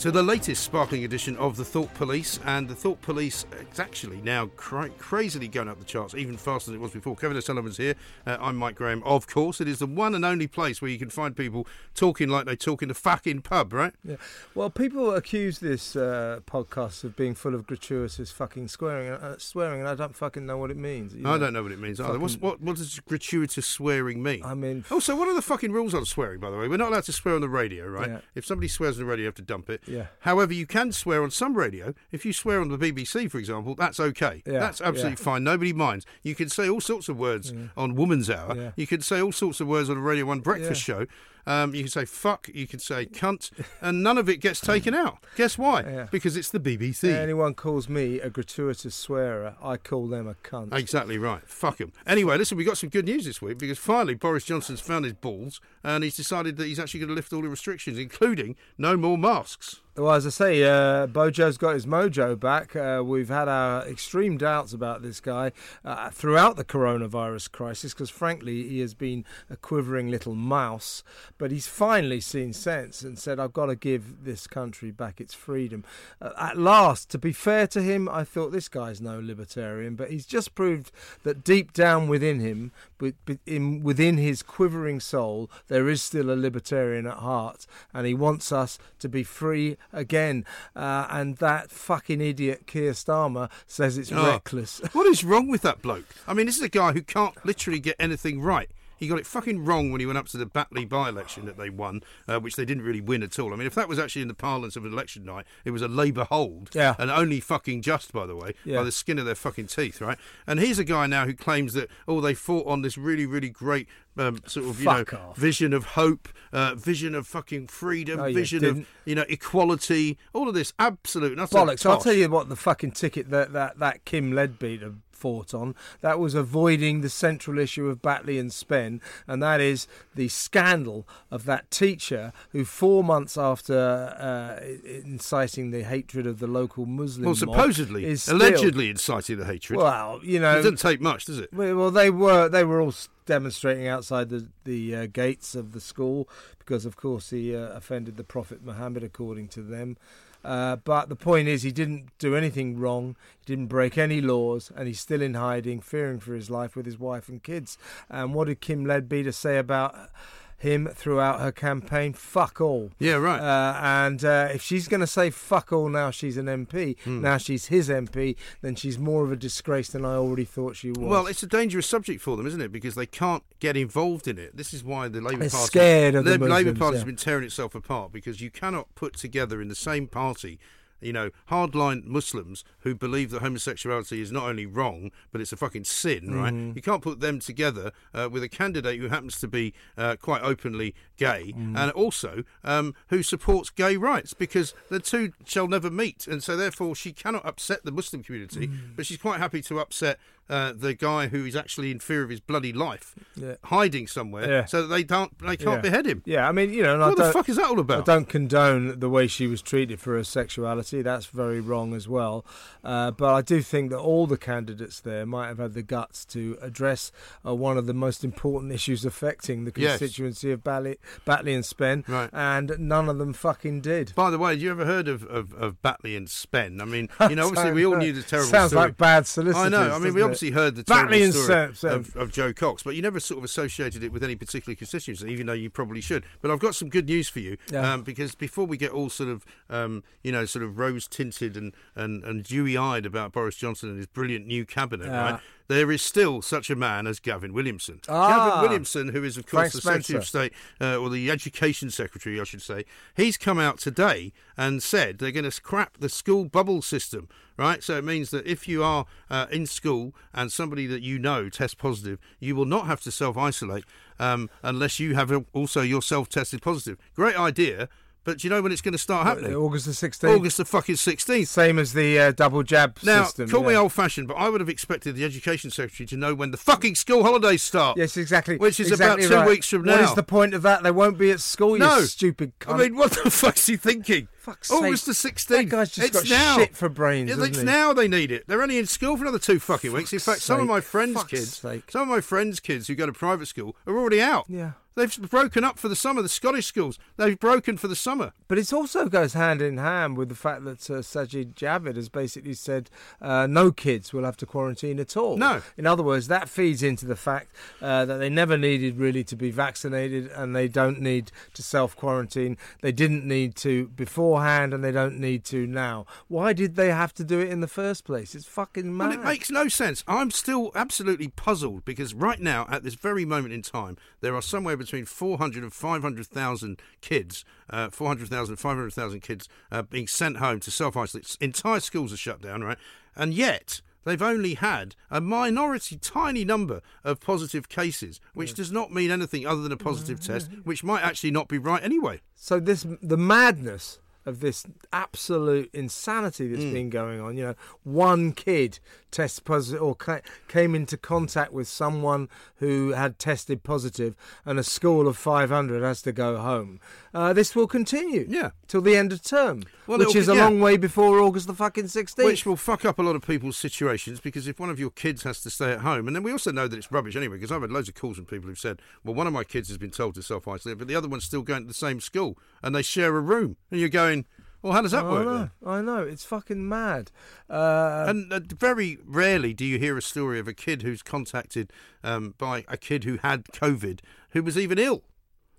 To the latest sparkling edition of the Thought Police, and the Thought Police is actually now cra- crazily going up the charts, even faster than it was before. Kevin O'Sullivan's here. Uh, I'm Mike Graham. Of course, it is the one and only place where you can find people talking like they talk in a fucking pub, right? Yeah. Well, people accuse this uh, podcast of being full of gratuitous fucking swearing, uh, swearing, and I don't fucking know what it means. I don't know what it means either. What, what does gratuitous swearing mean? I mean, also, what are the fucking rules on swearing? By the way, we're not allowed to swear on the radio, right? Yeah. If somebody swears on the radio, you have to dump it. Yeah. However, you can swear on some radio. If you swear on the BBC, for example, that's okay. Yeah, That's absolutely yeah. fine. Nobody minds. You can say all sorts of words mm. on Woman's Hour. Yeah. You can say all sorts of words on a Radio One breakfast show. Um, you can say fuck. You can say cunt, and none of it gets taken out. Guess why? Yeah. Because it's the BBC. anyone calls me a gratuitous swearer, I call them a cunt. Exactly right. Fuck him. Anyway, listen, we got some good news this week because finally Boris Johnson's found his balls and he's decided that he's actually going to lift all the restrictions, including no more masks. Well, as I say, uh, Bojo's got his mojo back. Uh, we've had our extreme doubts about this guy uh, throughout the coronavirus crisis because, frankly, he has been a quivering little mouse. But he's finally seen sense and said, I've got to give this country back its freedom. Uh, at last, to be fair to him, I thought this guy's no libertarian, but he's just proved that deep down within him, but but in, within his quivering soul, there is still a libertarian at heart, and he wants us to be free again. Uh, and that fucking idiot Keir Starmer says it's Oh. reckless. What is wrong with that bloke? I mean, this is a guy who can't literally get anything right. He got it fucking wrong when he went up to the Batley by-election that they won, uh, which they didn't really win at all. I mean, if that was actually in the parlance of an election night, it was a Labour hold, Yeah. and only fucking just, by the way, Yeah. by the skin of their fucking teeth, right? And here's a guy now who claims that oh, they fought on this really, really great um, sort of you Fuck know off. vision of hope, uh, vision of fucking freedom, No, you vision of you know equality, all of this absolute Bollocks. I'll tell you what the fucking ticket that, that, that Kim Leadbeater fought on. That was avoiding the central issue of Batley and Spen, and that is the scandal of that teacher who, four months after uh, inciting the hatred of the local Muslim Well, supposedly, is still- allegedly inciting the hatred. Well, you know, it doesn't take much, does it? well, well, they were they were all demonstrating outside the the uh, gates of the school because, of course, he uh, offended the Prophet Muhammad, according to them. Uh, but the point is, he didn't do anything wrong. He didn't break any laws, and he's still in hiding, fearing for his life with his wife and kids. And what did Kim Leadbeater say about him throughout her campaign? Fuck all. Yeah, right. Uh, and uh, if she's going to say fuck all now she's an MP, Hmm. now she's his MP, then she's more of a disgrace than I already thought she was. Well, it's a dangerous subject for them, isn't it? Because they can't get involved in it. This is why the Labour They're Party, scared of the Labour Muslims, Party's yeah. been tearing itself apart because you cannot put together in the same party. You know, hardline Muslims who believe that homosexuality is not only wrong, but it's a fucking sin, right? Mm-hmm. You can't put them together uh, with a candidate who happens to be uh, quite openly gay Mm-hmm. and also um, who supports gay rights because the two shall never meet. And so, therefore, she cannot upset the Muslim community, Mm. but she's quite happy to upset uh, the guy who is actually in fear of his bloody life, Yeah. hiding somewhere, Yeah. so that they don't they can't Yeah. behead him. Yeah, I mean, you know, and I What the don't, fuck is that all about? I don't condone the way she was treated for her sexuality. That's very wrong as well. Uh, but I do think that all the candidates there might have had the guts to address uh, one of the most important issues affecting the Yes. constituency of Batley, Batley and Spen, Right. and none of them fucking did. By the way, have you ever heard of, of, of Batley and Spen? I mean, you know, obviously we all knew the terrible Sounds story. like bad solicitors. I know. I mean, we it? Obviously heard the terrible story Sam- of, of Jo Cox, but you never sort of associated it with any particular constituency, even though you probably should. But I've got some good news for you, Yeah. um, because before we get all sort of, um, you know, sort of rose tinted and, and, and dewy eyed about Boris Johnson and his brilliant new cabinet, Yeah. right? There is still such a man as Gavin Williamson. Ah. Gavin Williamson, who is, of course, Frank the Secretary of State, uh, or the Education Secretary, I should say, he's come out today and said they're going to scrap the school bubble system, right? So it means that if you are uh, in school and somebody that you know tests positive, you will not have to self isolate um, unless you have also yourself tested positive. Great idea, but do you know when it's going to start happening? August the 16th. August the fucking 16th. Same as the uh, double jab Now, system. call me old fashioned, but I would have expected the Education Secretary to know when the fucking school holidays start. Yes, exactly. Which is exactly about two right. weeks from What now. is the point of that? They won't be at school, No. you stupid cunt. I mean, what the fuck's he thinking? Fuck's August sake. the 16th. That guy's just it's got now. shit for brains, Yeah, it's he? now they need it. They're only in school for another two fucking weeks. In Fuck's fact, some of my friends' Fuck's kids, sake. some of my friends' kids who go to private school are already out. Yeah. They've broken up for the summer. The Scottish schools, they've broken for the summer. But it also goes hand in hand with the fact that uh, Sajid Javid has basically said uh, no kids will have to quarantine at all. No. In other words, that feeds into the fact uh, that they never needed really to be vaccinated and they don't need to self quarantine. They didn't need to beforehand and they don't need to now. Why did they have to do it in the first place? It's fucking mad. Well, it makes no sense. I'm still absolutely puzzled because right now, at this very moment in time, there are somewhere between 400 and 500,000 kids, uh, 400,000, 500,000 kids uh, being sent home to self isolate. Entire schools are shut down, right? And yet, they've only had a minority, tiny number of positive cases, which does not mean anything other than a positive test, which might actually not be right anyway. So this the madness of this absolute insanity that's Hmm. been going on. You know, one kid tests positive or came into contact with someone who had tested positive, and a school of 500 has to go home. Uh, this will continue. Yeah. Till the end of term, Well, which is a yeah. long way before August the fucking 16th. Which will fuck up a lot of people's situations because if one of your kids has to stay at home, and then we also know that it's rubbish anyway, because I've had loads of calls from people who've said, well, one of my kids has been told to self isolate, but the other one's still going to the same school and they share a room. And you're going, well, how does that I work? know, then? I know, it's fucking mad. Uh, And uh, very rarely do you hear a story of a kid who's contacted um, by a kid who had COVID who was even ill.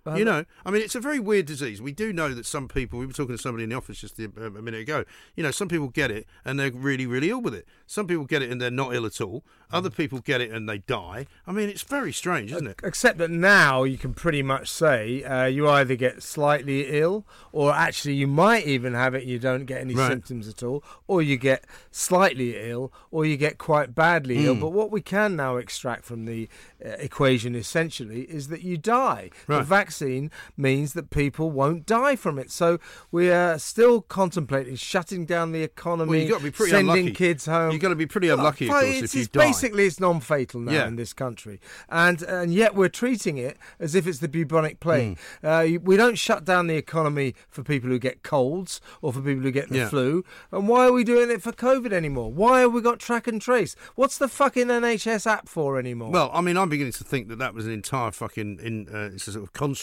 Uh, You know, I mean, it's a very weird disease. We do know that some people, we were talking to somebody in the office just a, a minute ago, you know, some people get it and they're really, really ill with it. Some people get it and they're not ill at all. Other people get it and they die. I mean, it's very strange, isn't it? Except that now you can pretty much say uh, you either get slightly ill, or actually you might even have it and you don't get any Right. symptoms at all, or you get slightly ill, or you get quite badly ill. Hmm. But what we can now extract from the uh, equation essentially is that you die. The Right. Vaccine means that people won't die from it. So we are still contemplating shutting down the economy, Well, you've got to be pretty sending unlucky. kids home. You've got to be pretty unlucky, of course, if you it's die. basically it's non-fatal now Yeah. in this country, and and yet we're treating it as if it's the bubonic plague. Hmm. Uh, we don't shut down the economy for people who get colds or for people who get the Yeah. flu. And why are we doing it for COVID anymore? Why have we got track and trace? What's the fucking NHS app for anymore? Well, I mean, I'm beginning to think that that was an entire fucking in, uh, it's a sort of construct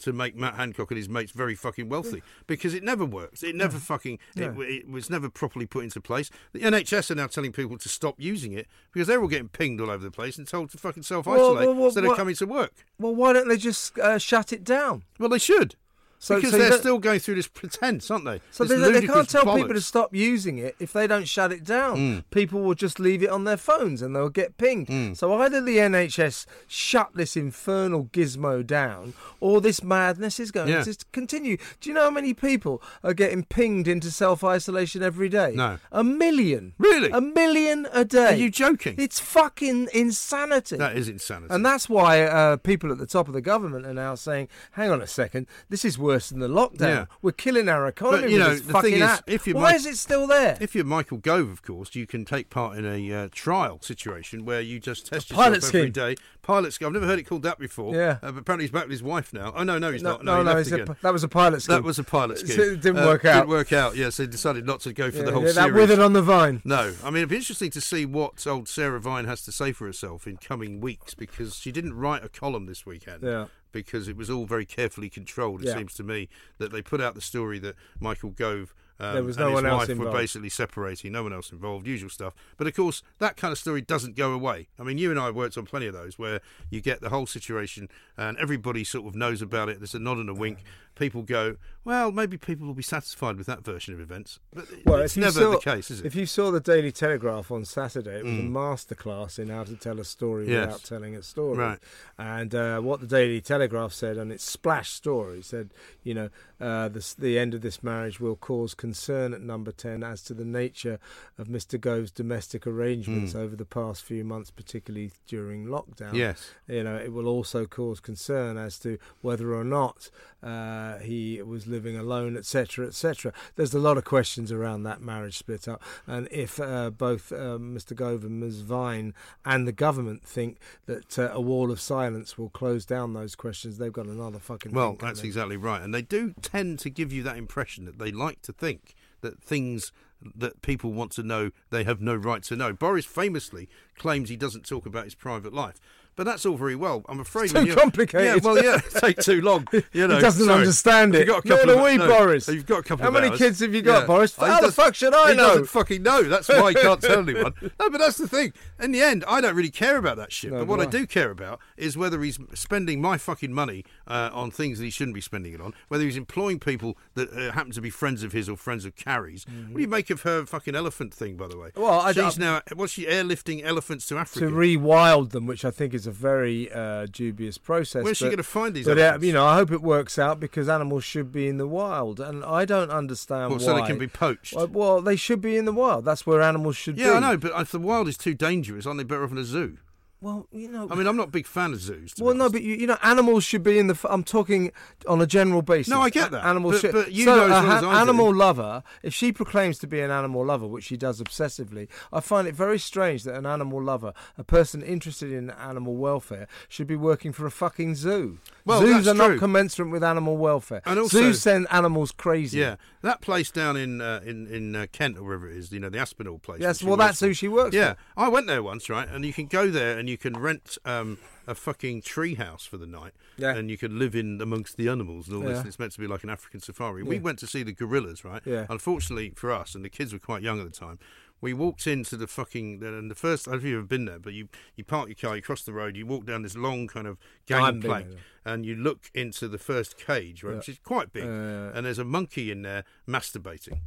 to make Matt Hancock and his mates very fucking wealthy because it never works. It never fucking it, it was never properly put into place. The NHS are now telling people to stop using it because they're all getting pinged all over the place and told to fucking self isolate well, well, instead of coming to work. well, why don't they just uh, shut it down? Well, they should. So- because so they're still going through this pretense, aren't they? So they, they can't tell people to stop using it if they don't shut it down. Hmm. People will just leave it on their phones and they'll get pinged. Hmm. So either the NHS shut this infernal gizmo down, or this madness is going Yeah. to continue. Do you know how many people are getting pinged into self isolation every day? No. a million. Really? a million a day. Are you joking? It's fucking insanity. That is insanity. And that's why uh, people at the top of the government are now saying, "Hang on a second, this is worse than the lockdown. Yeah. We're killing our economy But, you know, the fucking thing is, app. if you why might- is it still there? If you're Michael Gove, of course, you can take part in a uh, trial situation where you just test A pilot yourself every scheme. day. Pilot scheme. I've never heard it called that before. Yeah. Uh, but apparently he's back with his wife now. Oh no, no, he's no, not. No, no, it's a that was a pilot scheme. that was a pilot scheme. So it didn't Uh, work out. Didn't work out. Yeah, so he decided not to go for Yeah, the whole yeah, that series. withered on the vine. No, I mean it'd be interesting to see what old Sarah Vine has to say for herself in coming weeks because she didn't write a column this weekend. Yeah. Because it was all very carefully controlled. It Yeah. seems to me that they put out the story that Michael Gove Um, There was no one else wife were involved. basically separating, no one else involved, usual stuff. But of course, that kind of story doesn't go away. I mean, you and I have worked on plenty of those where you get the whole situation and everybody sort of knows about it. There's a nod and a wink. People go, well, maybe people will be satisfied with that version of events. But Well, it's never saw, the case, is it? Mm. If you saw the Daily Telegraph on Saturday, it was a masterclass in how to tell a story Yes. without telling a story. Right. And uh, what the Daily Telegraph said on its splash story said, you know, uh, this, the end of this marriage will cause concern at number 10 as to the nature of Mr. Gove's domestic arrangements over the past few months, particularly during lockdown. Yes. You know, it will also cause concern as to whether or not uh, he was living alone, etc., etc. There's a lot of questions around that marriage split up, and if uh, both uh, Mr. Gove and Ms. Vine and the government think that uh, a wall of silence will close down those questions, they've got another fucking. Well, that's exactly right. And they do tend to give you that impression that they like to think that things that people want to know they have no right to know. Boris famously claims he doesn't talk about his private life. But that's all very well. I'm afraid It's too you're- complicated. Yeah, well, yeah, take too long. You know, he doesn't sorry. understand it. You've got a Neither couple do of, we, no, Boris. You've got a couple How many hours. kids have you got, Yeah. Boris? How the fuck should I he know? doesn't fucking know. That's why he can't tell anyone. No, but that's the thing. In the end, I don't really care about that shit. No, but what I do I. do care about is whether he's spending my fucking money uh, on things that he shouldn't be spending it on. Whether he's employing people that uh, happen to be friends of his or friends of Carrie's. What do you make of her fucking elephant thing, by the way? Mm-hmm. Well, I- she's I- now what's she airlifting elephants to Africa? to rewild them, which I think is a very uh, dubious process. Where's she going to find these But uh, you know, I hope it works out because animals should be in the wild, and I don't understand Well, why. so they can be poached. Well, well, they should be in the wild. That's where animals should be. yeah, I know, but if the wild is too dangerous, aren't they better off in a zoo? Well, you know. I mean, I'm not a big fan of zoos. well, no, but you, you know, animals should be in the. f- I'm talking on a general basis. No, I get that. Animals But- should. but you so know as well as I do- animal lover, if she proclaims to be an animal lover, which she does obsessively, I find it very strange that an animal lover, a person interested in animal welfare, should be working for a fucking zoo. Well, Zoos are true. not commensurate with animal welfare. And also- Zoos send animals crazy. Yeah, that place down in uh, in in uh, Kent or wherever it is, you know, the Aspinall place. Yes, well, that's who she works Yeah, for. I went there once, right? And you can go there and you can rent um, a fucking tree house for the night. Yeah. And you can live in amongst the animals and all this. Yeah. And it's meant to be like an African safari. We went to see the gorillas, right? Yeah. Unfortunately for us, and the kids were quite young at the time. We walked into the fucking and the first. I don't know if you've ever been there, but you you park your car, you cross the road, you walk down this long kind of gangplank, and you look into the first cage, right, which is quite big, Uh, and there's a monkey in there masturbating,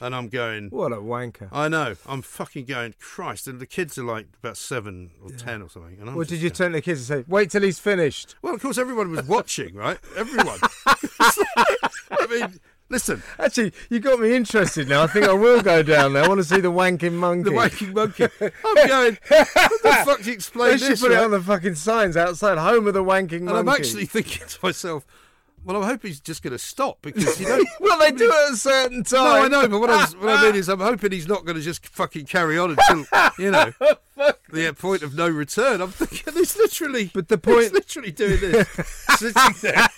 and I'm going. What a wanker. I know. I'm fucking going, Christ. And the kids are like about seven or ten or something. And I'm Well, did you going- turn to the kids and say, "Wait till he's finished"? Well, of course, everyone was watching, right? Everyone. I mean, listen, Actually, you got me interested now. I think I will go down there. I want to see the wanking monkey. the wanking monkey. I'm going, what the fuck do you explain They should this? put it on the fucking signs outside. Home of the wanking and monkey. I'm actually thinking to myself, well, I hope he's just going to stop because you don't. well, they do it at a certain time. No, I know, but what, I was, what I mean is, I'm hoping he's not going to just fucking carry on until you know the point of no return. I'm thinking he's literally, But the he's point- literally doing this, sitting there.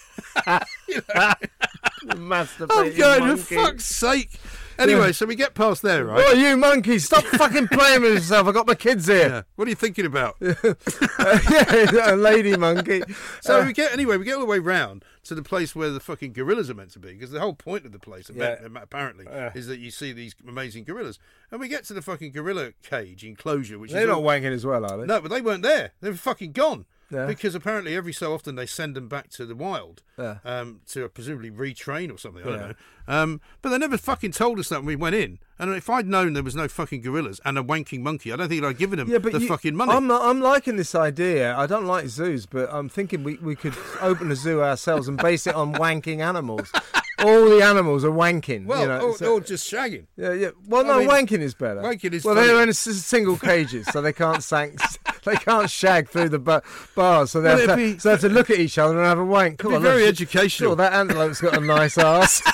Masturbating I'm going monkey. for fuck's sake. Anyway, so we get past there, right? Oh, you monkey! Stop fucking playing with yourself. I got my kids here. Yeah. What are you thinking about? yeah, a lady monkey. So Uh, we get anyway, we get all the way round to the place where the fucking gorillas are meant to be, because the whole point of the place, Yeah. apparently, Yeah. is that you see these amazing gorillas, and we get to the fucking gorilla cage enclosure, which they're not all- wanking as well, are they? no, but they weren't there. They were fucking gone. Yeah. Because apparently every so often they send them back to the wild Yeah. um, to presumably retrain or something. I don't know. Um, but they never fucking told us that when we went in. And if I'd known there was no fucking gorillas and a wanking monkey, I don't think I'd given them Yeah, but the you- fucking money. I'm I'm liking this idea. I don't like zoos, but I'm thinking we, we could open a zoo ourselves and base it on wanking animals. All the animals are wanking. well, you know, or, so- or just shagging. yeah, yeah. Well, I no, mean, wanking is better. wanking is well. funny. They're in single cages, so they can't sank, they can't shag through the ba- bars. So they, have to, be- so they have to look at each other and have a wank. Come be on, very educational. Sure, that antelope's got a nice ass.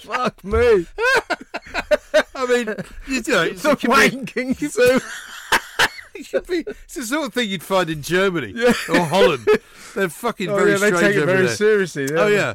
Fuck me. I mean, you know, it's, The it could be, wanking be- it's the sort of thing you'd find in Germany or Holland. They're fucking Oh, very yeah, they take it very there. seriously. Oh they? yeah.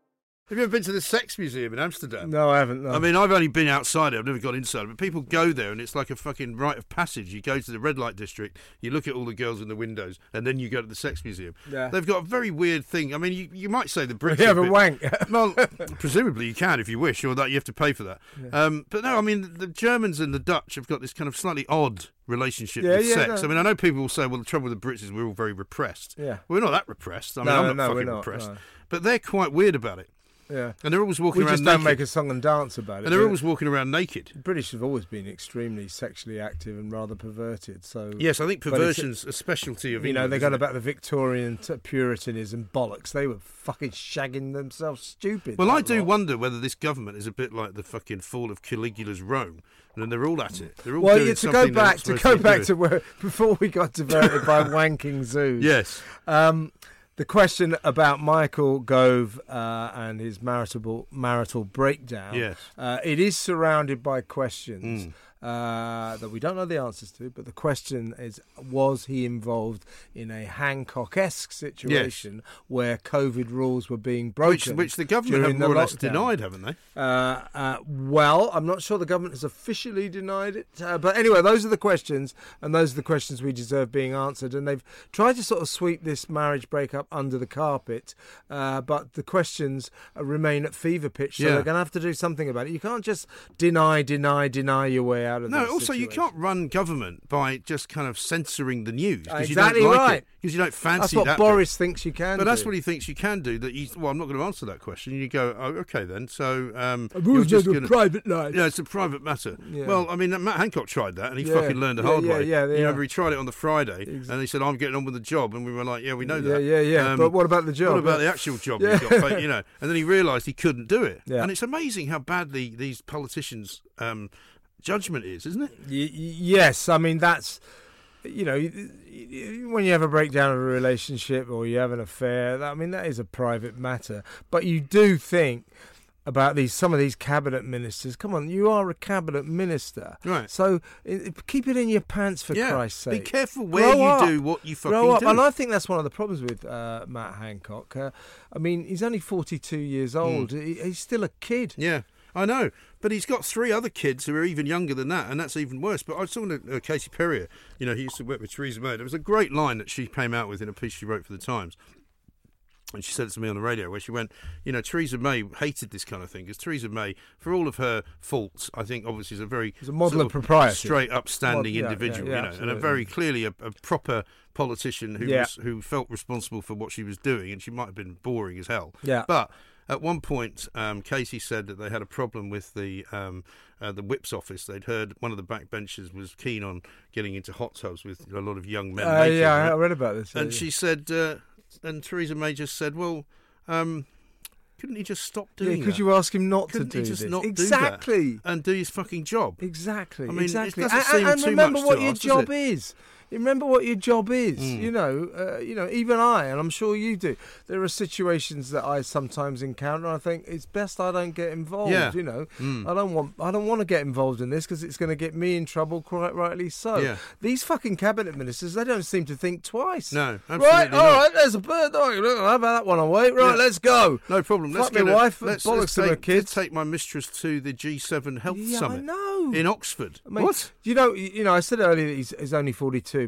Have you ever been to the Sex Museum in Amsterdam? No, I haven't. No. I mean, I've only been outside it. I've never gone inside. But people go there, and it's like a fucking rite of passage. You go to the red light district, you look at all the girls in the windows, and then you go to the sex museum. Yeah. They've got a very weird thing. I mean, you, you might say the Brits You have a bit- wank. well, presumably you can if you wish, or that you have to pay for that. Um, but no, I mean, the Germans and the Dutch have got this kind of slightly odd relationship Yeah, with yeah, sex. no. I mean, I know people will say, well, the trouble with the Brits is we're all very repressed. Yeah. We're not that repressed. I mean, No, I'm not no, we're fucking not, repressed. no. But they're quite weird about it. Yeah. And they're always walking We around just don't make a song and dance about it. and they're always walking around naked. The British have always been extremely sexually active and rather perverted. So Yes, I think perversion's a specialty of you know they got about the Victorian t- Puritanism bollocks. They were fucking shagging themselves stupid. Well, I do lot. wonder whether this government is a bit like the fucking fall of Caligula's Rome, and they're all at it. They're all Well, doing yeah, to go back to go back to where before we got diverted by wanking zoos. yes, Um, the question about Michael Gove uh, and his marital marital breakdown. Yes. Uh, it is surrounded by questions. Mm. Uh, that we don't know the answers to, but the question is: Was he involved in a Hancock-esque situation where COVID rules were being broken? which the government have more or less denied, haven't they? Uh, uh, well, I'm not sure the government has officially denied it. Uh, but anyway, those are the questions, and those are the questions we deserve being answered. And they've tried to sort of sweep this marriage breakup under the carpet, uh, but the questions remain at fever pitch. So Yeah. they're going to have to do something about it. You can't just deny, deny, deny your way out of No, also you can't run government by just kind of censoring the news because Exactly you don't like right. it because you don't fancy That's what that. Boris thinks you can Bit. But that's what he thinks you can do. That you well, I'm not going to answer that question. You go, oh, okay then. So um, you're just gonna- private life. Yeah, it's a private matter. Yeah. Well, I mean, Matt Hancock tried that, and he Yeah, fucking learned the yeah, hard yeah, way. yeah, You yeah. remember he tried it on the Friday, Ex- and he said, "I'm getting on with the job," and we were like, "Yeah, we know Yeah, that." yeah, yeah. Um, but what about the job? What about the actual job Yeah. got you know? And then he realised he couldn't do it. Yeah. And it's amazing how badly these politicians' um, judgment is, isn't it? Y- yes, I mean that's you know when you have a breakdown of a relationship or you have an affair. that- I mean that is a private matter, but you do think about these some of these cabinet ministers. Come on, you are a cabinet minister, Right. So keep it in your pants for yeah. Christ's sake. Be careful where Grow you up. do what you fucking Grow up, do. and I think that's one of the problems with uh, Matt Hancock. Uh, I mean, he's only forty-two years old. He, he's still a kid. Yeah, I know. But he's got three other kids who are even younger than that, and that's even worse. But I saw uh, Katie Perrior, you know, he used to work with Theresa May. There was a great line that she came out with in a piece she wrote for the Times. And she said it to me on the radio, where she went, you know, Theresa May hated this kind of thing because Theresa May, for all of her faults, I think obviously is a very She's a model sort of propriety. straight, upstanding Mod- yeah, individual, yeah, yeah, you know, and a very clearly a, a proper politician who was, who felt responsible for what she was doing, and she might have been boring as hell. Yeah. But at one point, um, Katie said that they had a problem with the um, uh, the whips office. They'd heard one of the backbenchers was keen on getting into hot tubs with a lot of young men. Uh, yeah? I read about this. and yeah. she said, uh, and Theresa May just said, well. Um, couldn't he just stop Yeah, doing could that? you ask him not Couldn't to he do just this? not do that? exactly. and do his fucking job? Exactly. I mean, it exactly. and, and too remember much what your job is. Remember what your job is. Mm. You know, uh, you know. Even I, and I'm sure you do. There are situations that I sometimes encounter. and I think it's best I don't get involved. Yeah. You know, Mm. I don't want. I don't want to get involved in this because it's going to get me in trouble. Quite rightly so. Yeah. These fucking cabinet ministers, they don't seem to think twice. No, Right. absolutely All not. right. There's a bird. Right, look, I'll have that one away. Right. Yeah. Let's go. No problem. Let's Fuck get my wife, Let's, bollocks let's take, kids. let's take my mistress to the G7 Health Yeah, I Summit know. in Oxford. Mate, what? You know, you know. I said earlier that he's, he's only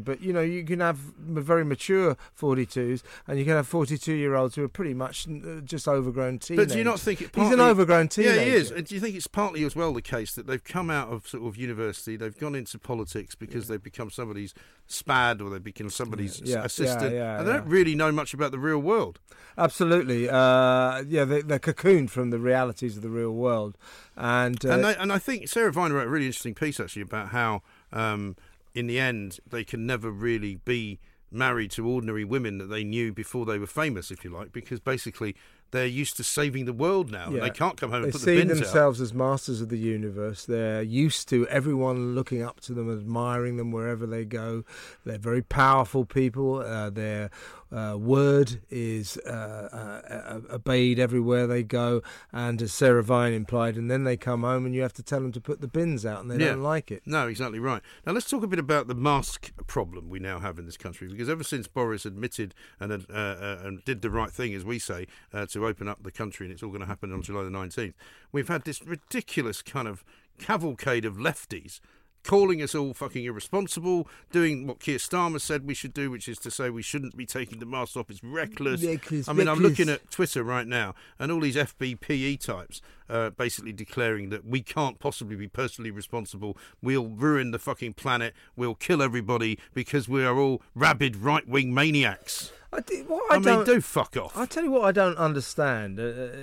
forty-two, but you know, you can have very mature forty-twos, and you can have forty-two-year-olds who are pretty much uh, just overgrown teenagers. But do you not think it? he's an overgrown teenager? Yeah, he is. And do you think it's partly as well the case that they've come out of sort of university, they've gone into politics because they've become somebody's spad or they've become somebody's Yeah, yeah, assistant, yeah, and they yeah. don't really know much about the real world. Absolutely. Uh, yeah, they, they're cocooned from the realities of the real world, and, uh, and they, and I think Sarah Vine wrote a really interesting piece actually about how, um, in the end, they can never really be married to ordinary women that they knew before they were famous, if you like, because basically they're used to saving the world now. and They can't come home They and put the bins out. They see themselves as masters of the universe. They're used to everyone looking up to them, admiring them wherever they go. They're very powerful people. Uh, their uh, word is uh, uh, uh, obeyed everywhere they go. And as Sarah Vine implied, and then they come home and you have to tell them to put the bins out, and they Yeah. don't like it. No, exactly right. Now let's talk a bit about the mask problem we now have in this country, because ever since Boris admitted and uh, uh, and did the right thing, as we say, uh, to open up the country, and it's all going to happen on July the nineteenth, we've had this ridiculous kind of cavalcade of lefties. Calling us all fucking irresponsible, doing what Keir Starmer said we should do, which is to say we shouldn't be taking the mask off. It's reckless. Reckless, I mean, I'm looking at Twitter right now, and all these FBPE types uh, basically declaring that we can't possibly be personally responsible. We'll ruin the fucking planet. We'll kill everybody because we are all rabid right wing maniacs. I, do, what I, I, mean, do fuck off. I'll tell you what I don't understand. Uh, uh,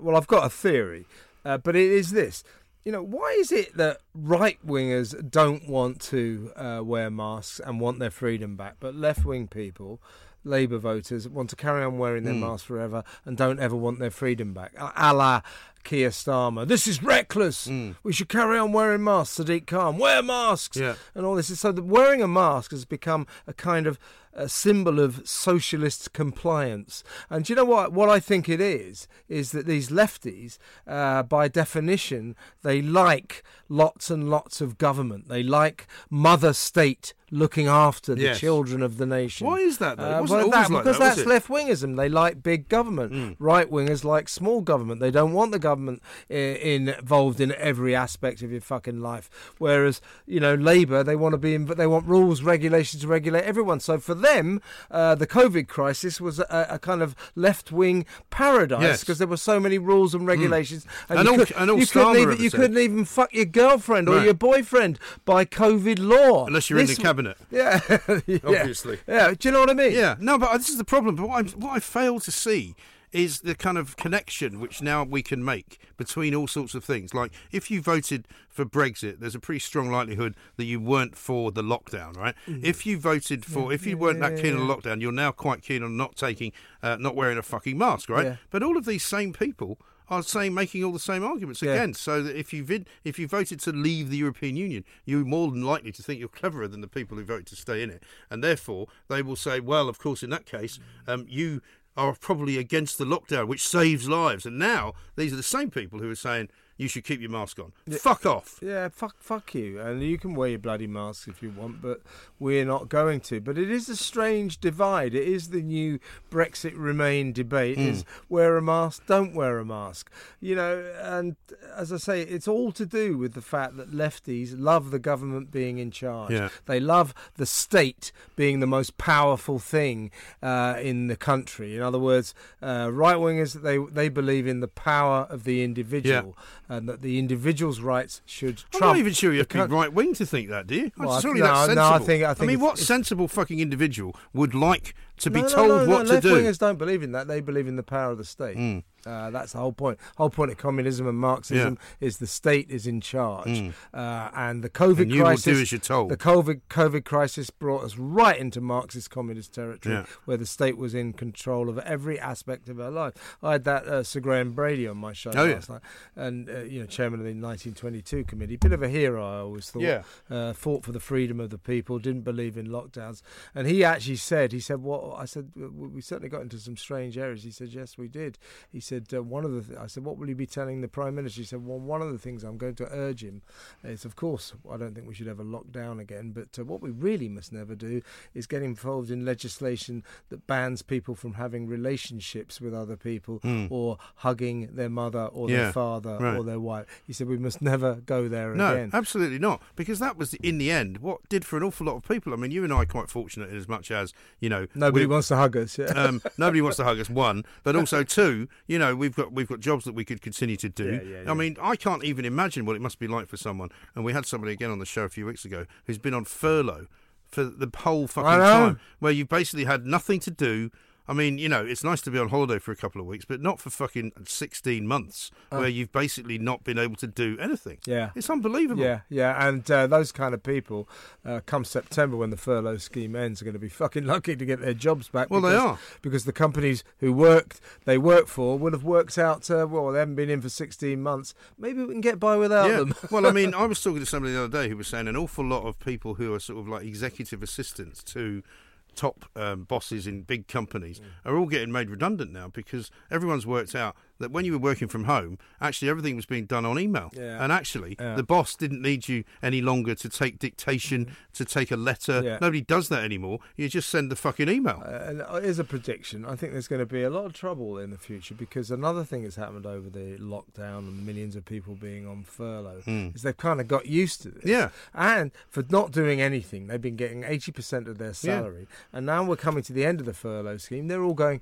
well, I've got a theory, uh, but it is this. You know, why is it that right wingers don't want to uh, wear masks and want their freedom back, but left wing people, Labour voters, want to carry on wearing their masks forever and don't ever want their freedom back? A la Keir Starmer. This is reckless. We should carry on wearing masks. Sadiq Khan, wear masks. Yeah. And all this. Is so the wearing a mask has become a kind of a symbol of socialist compliance. And do you know what? What I think it is is that these lefties, uh, by definition, they like lots and lots of government. They like mother state looking after the Yes. children of the nation. Why is that, though? Uh, well, that- like because that, that's? Left wingism. They like big government. Right wingers like small government. They don't want the government in, involved in every aspect of your fucking life. Whereas you know Labour, they want to be, in, but they want rules, regulations to regulate everyone. So for them, uh, the COVID crisis was a, a kind of left wing paradise Yes. because there were so many rules and hmm. regulations, And you, all- could, and you couldn't even you couldn't even fuck your girlfriend or Right. your boyfriend by COVID law Unless you're in the cabinet. Yeah, yeah. Obviously. Yeah, do you know what I mean? Yeah, no, but uh, this is the problem. But what I, what I fail to see is the kind of connection which now we can make between all sorts of things. Like, if you voted for Brexit, there's a pretty strong likelihood that you weren't for the lockdown, right? Mm. If you voted for, if you weren't that keen on the lockdown, you're now quite keen on not taking, uh, not wearing a fucking mask, right? Yeah. But all of these same people are saying making all the same arguments Yeah. again. So that if you vid, if you voted to leave the European Union, you're more than likely to think you're cleverer than the people who voted to stay in it, and therefore they will say, well, of course, in that case, um, you are probably against the lockdown, which saves lives. And now these are the same people who are saying you should keep your mask on. Fuck off. Yeah, fuck, fuck you. And you can wear your bloody mask if you want, but we're not going to. But it is a strange divide. It is the new Brexit Remain debate: is wear a mask, don't wear a mask. You know, and as I say, it's all to do with the fact that lefties love the government being in charge. Yeah. They love the state being the most powerful thing uh, in the country. In other words, uh, right wingers they they believe in the power of the individual and that the individual's rights should I'm not even sure you the have to be right wing to think that, do you? Well, I- Surely no, that's sensible. no. I think- I think mean, what sensible fucking individual would like to be No, told no, no, what to left do? wingers don't believe in that. They believe in the power of the state. Hmm. Uh, that's the whole point. Whole point of communism and Marxism is the state is in charge, uh, and the COVID And you will crisis. do as you're told. The COVID COVID crisis brought us right into Marxist communist territory, Yeah. where the state was in control of every aspect of our life. I had that uh, Sir Graham Brady on my show Oh, yeah. night, and uh, you know, chairman of the 1922 committee, bit of a hero. I always thought. Yeah. Uh, fought for the freedom of the people, didn't believe in lockdowns, and he actually said, he said, "What?" I said, "We we certainly got into some strange areas." He said, "Yes, we did." He said, uh, "One of the," th- I said, "What will you be telling the prime minister?" He said, "Well, one of the things I'm going to urge him is, of course, I don't think we should ever lock down again, but uh, what we really must never do is get involved in legislation that bans people from having relationships with other people or hugging their mother or. Yeah, their father right. or their wife." He said, "We must never go there No, again." absolutely not. Because that was, in the end, what did for an awful lot of people. I mean, you and I are quite fortunate in as much as, you know. Nobody wants to hug us. Yeah. um, nobody wants to hug us. One, but also two. You know, we've got we've got jobs that we could continue to do. Yeah, yeah, yeah. I mean, I can't even imagine what it must be like for someone. And we had somebody again on the show a few weeks ago who's been on furlough for the whole fucking time, where you've basically had nothing to do. I mean, you know, it's nice to be on holiday for a couple of weeks, but not for fucking 16 months where you've basically not been able to do anything. Uh. Yeah. It's unbelievable. Yeah, yeah, and uh, those kind of people, uh, come September when the furlough scheme ends, are going to be fucking lucky to get their jobs back. Well, they are. because the companies who worked they worked for would have worked out. Uh, well, they haven't been in for sixteen months. Maybe we can get by without Yeah. them. well, I mean, I was talking to somebody the other day who was saying an awful lot of people who are sort of like executive assistants to top um, bosses in big companies Mm. are all getting made redundant now because everyone's worked out that when you were working from home, actually everything was being done on email. Yeah. And actually, Yeah. the boss didn't need you any longer to take dictation, to take a letter. Mm-hmm. Yeah. Nobody does that anymore. You just send the fucking email. Uh, and here's a prediction. I think there's going to be a lot of trouble in the future because another thing that's happened over the lockdown and millions of people being on furlough is they've kind of got used to this. Yeah. And for not doing anything, they've been getting 80% of their salary. And now we're coming to the end of the furlough scheme. They're all going,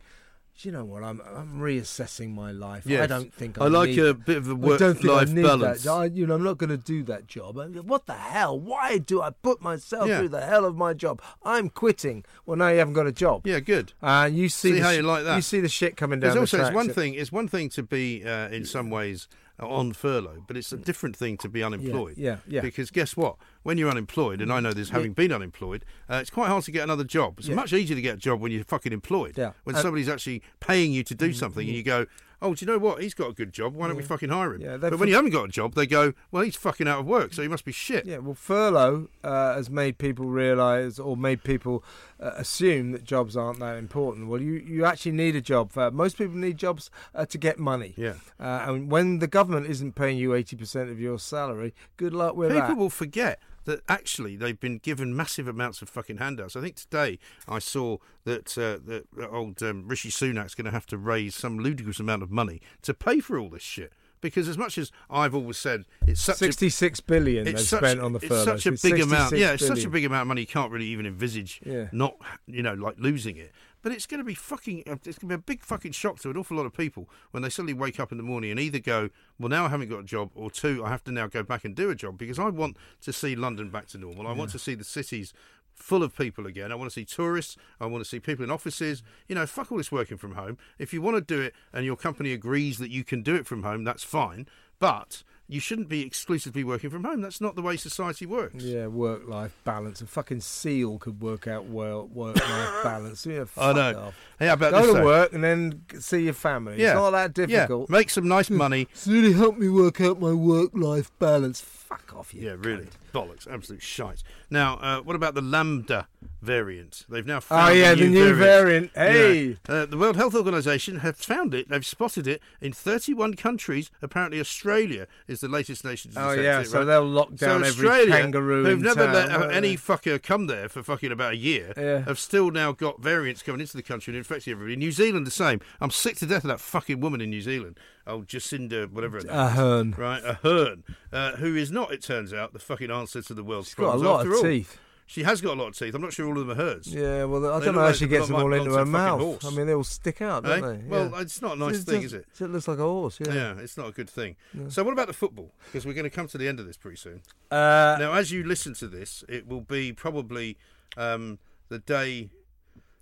you know what? I'm, I'm reassessing my life. I don't think I I, like need- a bit of a I don't think I work-life need balance. That. I, you know, I'm not going to do that job. I mean, what the hell? Why do I put myself Yeah. through the hell of my job? I'm quitting. Well, now you haven't got a job. Yeah, good. Uh, you see, See the how sh- you like that. You see the shit coming down. There's the also it's one thing. It's one thing to be uh, in some ways on furlough, but it's a mm. different thing to be unemployed. yeah, yeah. Because guess what? When you're unemployed, and I know this having been unemployed, uh, it's quite hard to get another job. It's Yeah. much easier to get a job when you're fucking employed. Yeah. When And- somebody's actually paying you to do mm, something, and mm. you go. Oh, do you know what? He's got a good job. Why don't we fucking hire him? Yeah, but when for- you haven't got a job, they go, "Well, he's fucking out of work, so he must be shit." Yeah, well, furlough uh, has made people realise or made people uh, assume that jobs aren't that important. Well, you, you actually need a job. Uh, most people need jobs uh, to get money. Yeah. Uh, and when the government isn't paying you 80% of your salary, good luck with People that. People will forget that actually they've been given massive amounts of fucking handouts. I think today I saw that uh, that old um, Rishi Sunak's going to have to raise some ludicrous amount of money to pay for all this shit. Because as much as I've always said, it's such a 66 billion they've it's such, spent on the furlough. it's such a It's big amount. Yeah, it's such a big amount of money. You can't really even envisage Yeah. not, you know, like losing it. But it's going to be fucking. uh, It's going to be a big fucking shock to an awful lot of people when they suddenly wake up in the morning and either go, "Well, now I haven't got a job," or two, "I have to now go back and do a job because I want to see London back to normal. I want to see the cities." Full of people again. I want to see tourists. I want to see people in offices. You know, fuck all this working from home. If you want to do it and your company agrees that you can do it from home, that's fine. But you shouldn't be exclusively working from home. That's not the way society works. Yeah, work life balance. A fucking seal could work out well work life balance. Yeah, I fuck know. off. Hey, how about Go to though? work and then see your family. Yeah. It's not that difficult. Yeah, make some nice money. It's really helped me work out my work life balance. Fuck off, you. Yeah, really. Bollocks. Absolute shite. Now, uh, what about the Lambda variant? They've now Oh found a yeah, the new variant. Hey. Yeah. Uh, the World Health Organization have found it. They've spotted it in 31 countries. Apparently, Australia is the latest nation to Oh yeah, it, so right? they'll lock down so every Australia, kangaroo. in never town, let any fucker come there for fucking about a year, Yeah. have still now got variants coming into the country and infecting everybody. New Zealand the same. I'm sick to death of that fucking woman in New Zealand. Oh, Jacinda, whatever. is. Ardern. Right, Ardern, uh, who is not, it turns out, the fucking answer to the world's She's got a problems. lot of all. teeth. She has got a lot of teeth. I'm not sure all of them are hers. Yeah, well, I They don't know how like she gets them all into her mouth. horse. I mean, they all stick out, don't Eh? they? Well, yeah. it's not a nice It thing, does- is it? It looks like a horse. Yeah. Yeah, it's not a good thing. So, what about the football? Because we're going to come to the end of this pretty soon. Uh, Now, as you listen to this, it will be probably um, the day.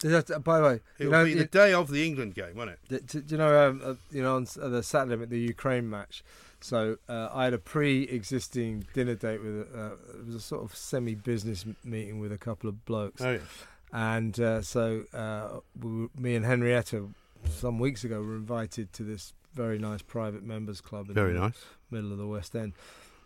that- by the way, It you will know, be the day of the England game, won't it? D- d- Do you know, um, uh, you know, on uh, the Saturday at the Ukraine match. So uh, I had a pre-existing dinner date with. Uh, it was a sort of semi-business meeting with a couple of blokes, Oh yeah. and uh, so uh, we were, me and Henrietta some weeks ago were invited to this very nice private members club in Very the nice. middle of the West End.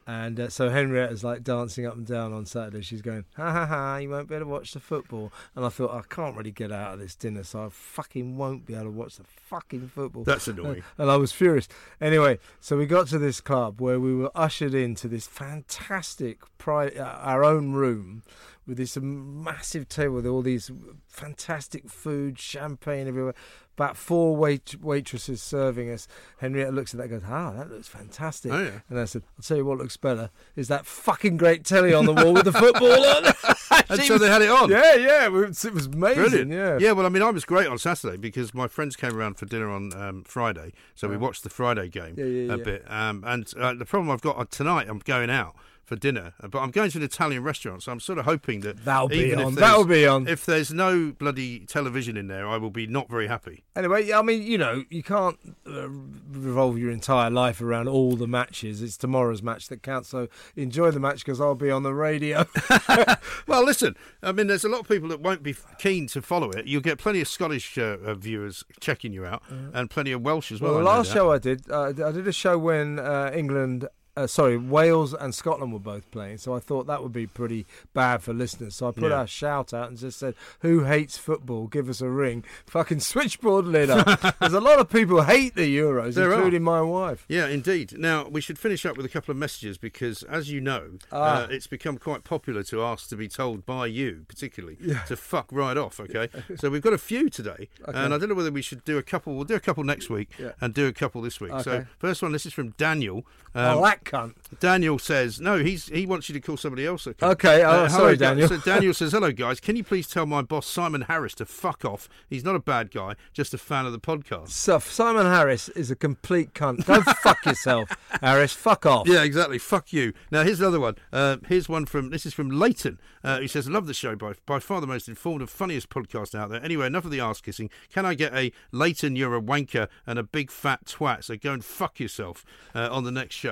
And uh, so Henrietta's like dancing up and down on Saturday. She's going, ha ha ha, you won't be able to watch the football. And I thought, I can't really get out of this dinner, so I fucking won't be able to watch the fucking football. That's annoying. And I was furious. Anyway, so we got to this club where we were ushered into this fantastic, pri- uh, our own room with this massive table with all these fantastic food, champagne everywhere. About four wait- waitresses serving us. Henrietta looks at that and goes, ah, that looks fantastic. Oh, yeah. And I said, I'll tell you what looks better is that fucking great telly on the wall with the football on. And so was- they had it on. Yeah, yeah, it was, it was amazing. Brilliant. Yeah. Yeah, well, I mean, I was great on Saturday because my friends came around for dinner on um, Friday. So we watched the Friday game Yeah, a bit. Um, and uh, the problem I've got uh, tonight, I'm going out for dinner, but I'm going to an Italian restaurant, so I'm sort of hoping that That'll be on, that'll be on. If there's no bloody television in there, I will be not very happy. Anyway, I mean, you know, you can't uh, revolve your entire life around all the matches. It's tomorrow's match that counts. So enjoy the match because I'll be on the radio. Well, listen, I mean, there's a lot of people that won't be keen to follow it. You'll get plenty of Scottish uh, uh, viewers checking you out, and plenty of Welsh as well. well, the last show I did, uh, I did a show when uh, England. Uh, sorry, Wales and Scotland were both playing, so I thought that would be pretty bad for listeners. So I put Yeah. out a shout out and just said, "Who hates football? Give us a ring." Fucking switchboard lit up. There's a lot of people hate the Euros, There are. including my wife. Yeah, indeed. Now, we should finish up with a couple of messages because, as you know, Ah. uh, it's become quite popular to ask to be told by you, particularly, yeah. to fuck right off, okay? so we've got a few today, and I don't know whether we should do a couple. We'll do a couple next week Yeah. and do a couple this week. So, first one, this is from Daniel. Um, oh, that cunt. Daniel says, no, he's he wants you to call somebody else. Okay, Okay, oh, hello, sorry. Daniel. So Daniel says, hello, guys. Can you please tell my boss, Simon Harris, to fuck off? He's not a bad guy, just a fan of the podcast. So Simon Harris is a complete cunt. Go fuck yourself, Harris. Fuck off. Yeah, exactly. Fuck you. Now here's another one. Uh, here's one from this is from Leighton. Uh, he says, love the show by by far the most informed and funniest podcast out there." Anyway, enough of the ass kissing. Can I get a Leighton? You're a wanker and a big fat twat. So go and fuck yourself uh, on the next show.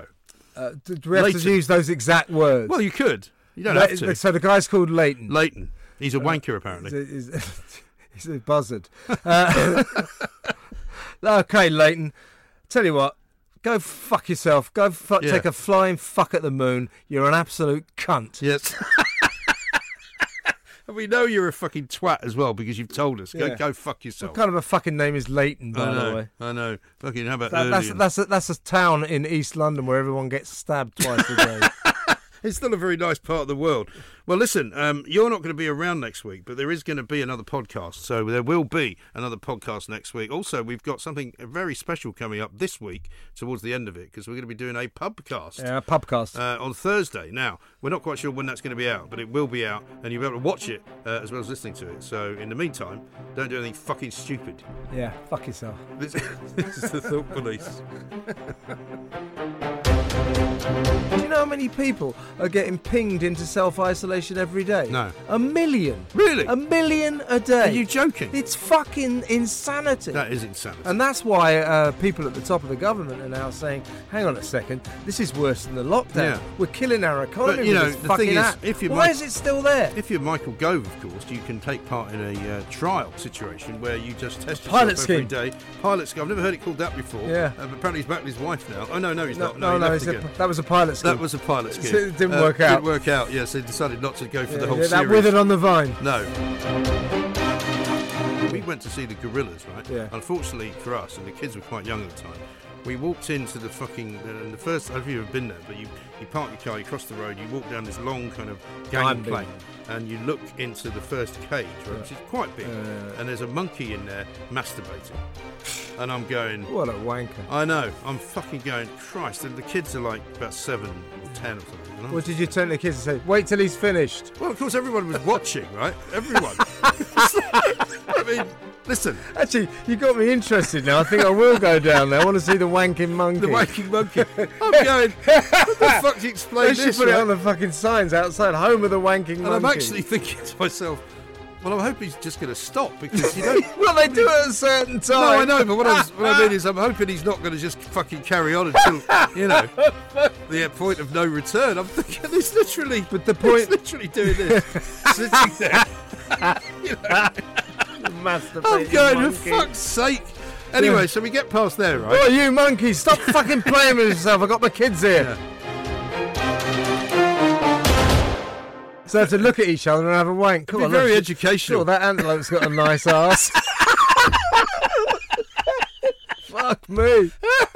Uh, do we have Leighton. to use those exact words? Well, you could. You don't Le- have to. So the guy's called Leighton. Leighton. He's a wanker apparently. He's a, he's a buzzard. Uh, okay, Leighton. Tell you what. Go fuck yourself. Go fuck, Yeah. take a flying fuck at the moon. You're an absolute cunt. Yes. And we know you're a fucking twat as well because you've told us. Go, Yeah. go fuck yourself. What kind of a fucking name is Leighton, by I the know. way? I know. Fucking how about That, that's that's a, that's a town in East London where everyone gets stabbed twice a day. It's still a very nice part of the world. Well, listen, um, you're not going to be around next week, but there is going to be another podcast. So there will be another podcast next week. Also, we've got something very special coming up this week towards the end of it because we're going to be doing a pubcast. yeah, a pubcast. Uh, on Thursday. Now, we're not quite sure when that's going to be out, but it will be out, and you'll be able to watch it uh, as well as listening to it. So, in the meantime, don't do anything fucking stupid. yeah, fuck yourself. This, this is the Thought Police. You know how many people are getting pinged into self isolation every day? No. A million. Really? A million a day. Are you joking? It's fucking insanity. That is insanity. and that's why uh, people at the top of the government are now saying, hang on a second, this is worse than the lockdown. Yeah. We're killing our economy But, you with know, this the fucking thing is, app. if you Why is it still there? If you're Michael Gove, of course, you can take part in a uh, trial situation where you just test yourself Pilot every scheme. day. Pilot scheme. I've never heard it called that before. Yeah. Uh, apparently he's back with his wife now. Oh no, no, he's no, not. no, no, it's a- that was a pilot scheme. Was a pilot scheme. It didn't Uh, work out. It didn't work out. Yes, they decided not to go for Yeah, the whole yeah, that series. withered on the vine. No. We went to see the gorillas, right? Yeah. Unfortunately for us, and the kids were quite young at the time, we walked into the fucking. Uh, and the first, I don't know if you've ever been there, but you, you park your car, you cross the road, you walk down this long kind of gangplank, been. and you look into the first cage, right, which is quite big, Yeah. and there's a monkey in there masturbating. And I'm going, What a wanker. I know, I'm fucking going, Christ, and the kids are like about seven or ten or something. and I'm What did you turn to the kids and say? Wait till he's finished. well, of course, everyone was watching, right? Everyone. I mean, listen, Actually, you got me interested now. I think I will go down there. I want to see the wanking monkey. the wanking monkey. I'm going, what the fuck do you explain They should this? put it right? on the fucking signs outside. Home of the wanking and monkey. I'm actually thinking to myself, well, I hope he's just going to stop because you don't. well, they do at a certain time. No, I know, but what, I what I mean is, I'm hoping he's not going to just fucking carry on until you know the point of no return. I'm thinking he's literally, But the point- literally doing this, sitting there. Masturbating I'm going, monkey. for fuck's sake. Anyway, so we get past there, right? Oh, you monkey! Stop fucking playing with yourself. I've got my kids here. So have to look at each other and have a wank. On, very look. educational. Sure, that antelope's got a nice ass. Fuck me.